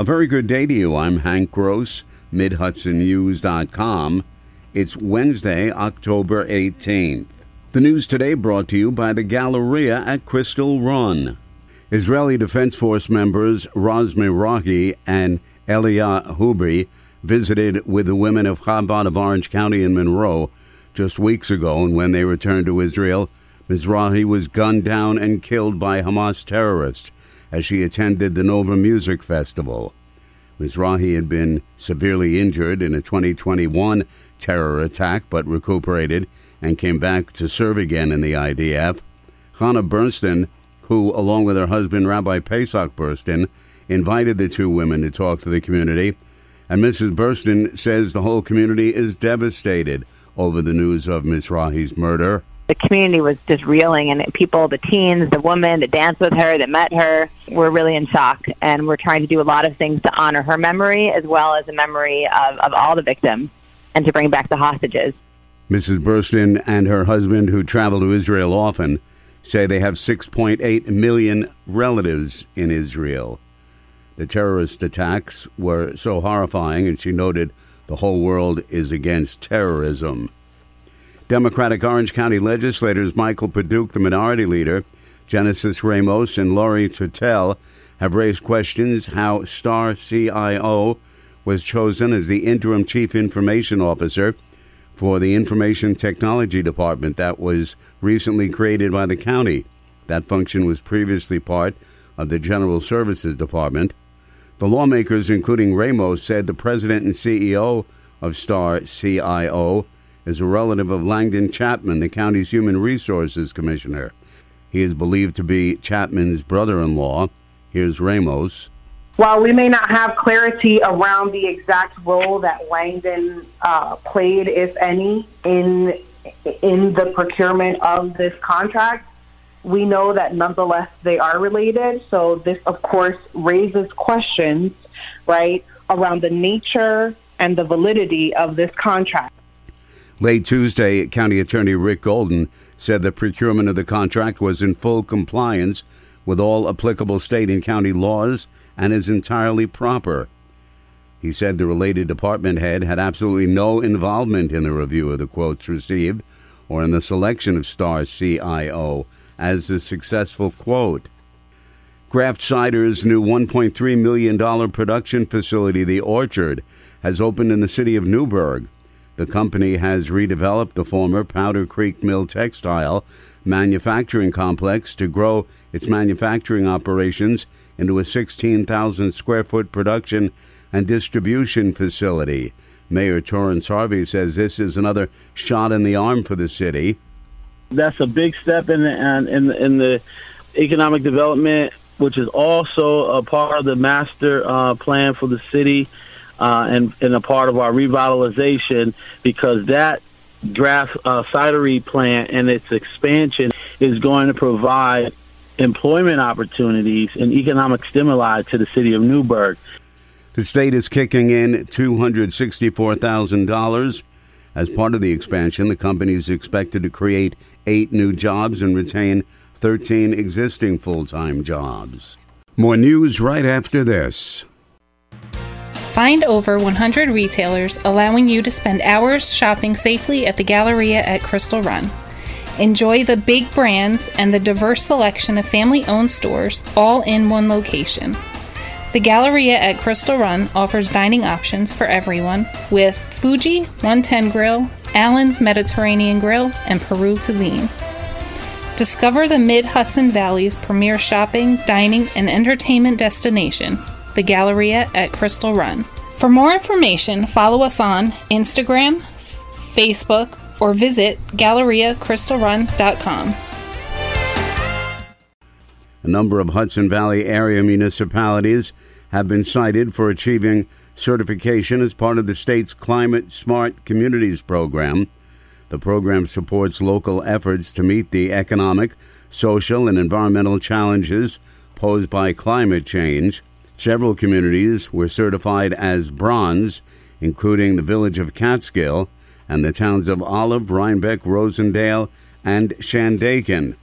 A very good day to you. I'm Hank Gross, MidHudsonNews.com. It's Wednesday, October 18th. The news today brought to you by the Galleria at Crystal Run. Israeli Defense Force members Raz Mizrahi and Elia Hubri visited with the women of Chabad of Orange County in Monroe just weeks ago, and when they returned to Israel, Mizrahi was gunned down and killed by Hamas terrorists as she attended the Nova Music Festival. Mizrahi had been severely injured in a 2021 terror attack but recuperated and came back to serve again in the IDF. Hannah Bernstein, who, along with her husband Rabbi Pesach Bernstein, invited the two women to talk to the community, and Mrs. Bernstein says the whole community is devastated over the news of Mizrahi's murder the community was just reeling, and people, the teens, the women that danced with her, that met her, were really in shock. And we're trying to do a lot of things to honor her memory as well as the memory of, of all the victims and to bring back the hostages. Mrs. Bernstein and her husband, who travel to Israel often, say they have 6.8 million relatives in Israel. The terrorist attacks were so horrifying, and she noted the whole world is against terrorism. Democratic Orange County legislators Michael Paduch, the minority leader, Genesis Ramos, and Laurie Tautel have raised questions how Star CIO was chosen as the interim chief information officer for the Information Technology Department that was recently created by the county. That function was previously part of the General Services Department. The lawmakers, including Ramos, said the president and CEO of Star CIO is a relative of Langdon Chapman, the county's Human Resources Commissioner. He is believed to be Chapman's brother in law. Here's Ramos. While we may not have clarity around the exact role that Langdon uh, played, if any, in in the procurement of this contract, we know that nonetheless they are related. So this, of course, raises questions, right, around the nature and the validity of this contract. Late Tuesday, County Attorney Rick Golden said the procurement of the contract was in full compliance with all applicable state and county laws and is entirely proper. He said the related department head had absolutely no involvement in the review of the quotes received or in the selection of Star CIO as a successful quote. Graft Cider's new $1.3 million production facility, The Orchard, has opened in the city of Newburgh. The company has redeveloped the former Powder Creek Mill textile manufacturing complex to grow its manufacturing operations into a 16,000 square foot production and distribution facility. Mayor Torrance Harvey says this is another shot in the arm for the city. That's a big step in the, in, in the economic development, which is also a part of the master uh, plan for the city uh, and, and a part of our revitalization because that Graft uh, cidery plant and its expansion is going to provide employment opportunities and economic stimuli to the city of Newburgh. The state is kicking in $264,000. As part of the expansion, the company is expected to create eight new jobs and retain 13 existing full time jobs. More news right after this. Find over 100 retailers allowing you to spend hours shopping safely at the Galleria at Crystal Run. Enjoy the big brands and the diverse selection of family owned stores all in one location. The Galleria at Crystal Run offers dining options for everyone with Fuji 110 Grill, Allen's Mediterranean Grill, and Peru Cuisine. Discover the Mid Hudson Valley's premier shopping, dining, and entertainment destination the Galleria at Crystal Run. For more information, follow us on Instagram, Facebook, or visit GalleriaCrystalRun.com. A number of Hudson Valley area municipalities have been cited for achieving certification as part of the state's Climate Smart Communities program. The program supports local efforts to meet the economic, social, and environmental challenges posed by climate change. Several communities were certified as bronze, including the village of Catskill and the towns of Olive, Rhinebeck, Rosendale, and Shandaken.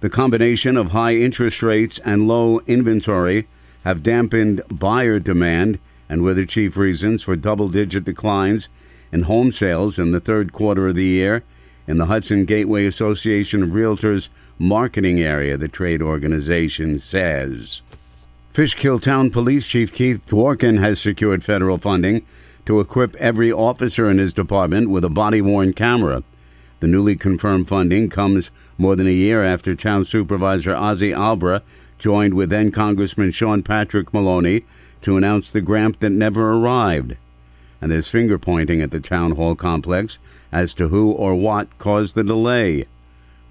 The combination of high interest rates and low inventory have dampened buyer demand and were the chief reasons for double digit declines in home sales in the third quarter of the year in the Hudson Gateway Association of Realtors marketing area, the trade organization says. Fishkill Town Police Chief Keith Dworkin has secured federal funding to equip every officer in his department with a body worn camera. The newly confirmed funding comes more than a year after Town Supervisor Ozzy Albra joined with then Congressman Sean Patrick Maloney to announce the grant that never arrived. And there's finger pointing at the town hall complex as to who or what caused the delay.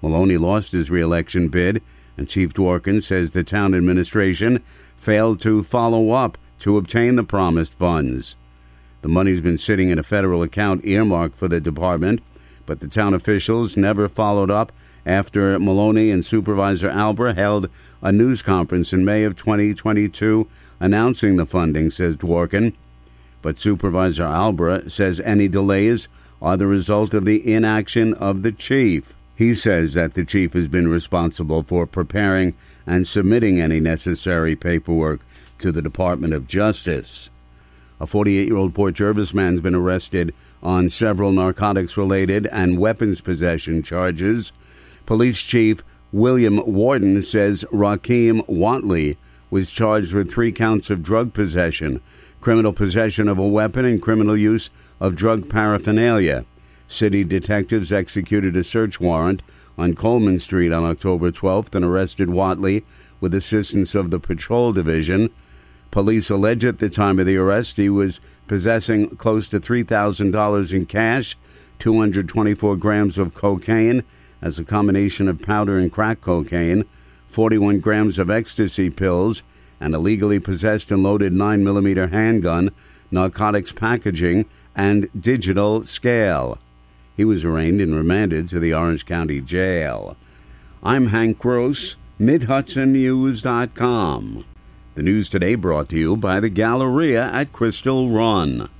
Maloney lost his reelection bid, and Chief Dworkin says the town administration failed to follow up to obtain the promised funds. The money's been sitting in a federal account earmarked for the department, but the town officials never followed up after Maloney and Supervisor Albra held a news conference in May of 2022 announcing the funding, says Dworkin. But Supervisor Albra says any delays are the result of the inaction of the chief. He says that the chief has been responsible for preparing and submitting any necessary paperwork to the Department of Justice. A 48 year old Port Jervis man has been arrested on several narcotics related and weapons possession charges. Police Chief William Worden says Raheem Watley was charged with three counts of drug possession, criminal possession of a weapon, and criminal use of drug paraphernalia. City detectives executed a search warrant on Coleman Street on October 12th and arrested Watley with assistance of the Patrol Division. Police allege at the time of the arrest he was possessing close to $3,000 in cash, 224 grams of cocaine as a combination of powder and crack cocaine, 41 grams of ecstasy pills, and illegally possessed and loaded 9mm handgun, narcotics packaging, and digital scale. He was arraigned and remanded to the Orange County Jail. I'm Hank Gross, MidHudsonNews.com. The news today brought to you by the Galleria at Crystal Run.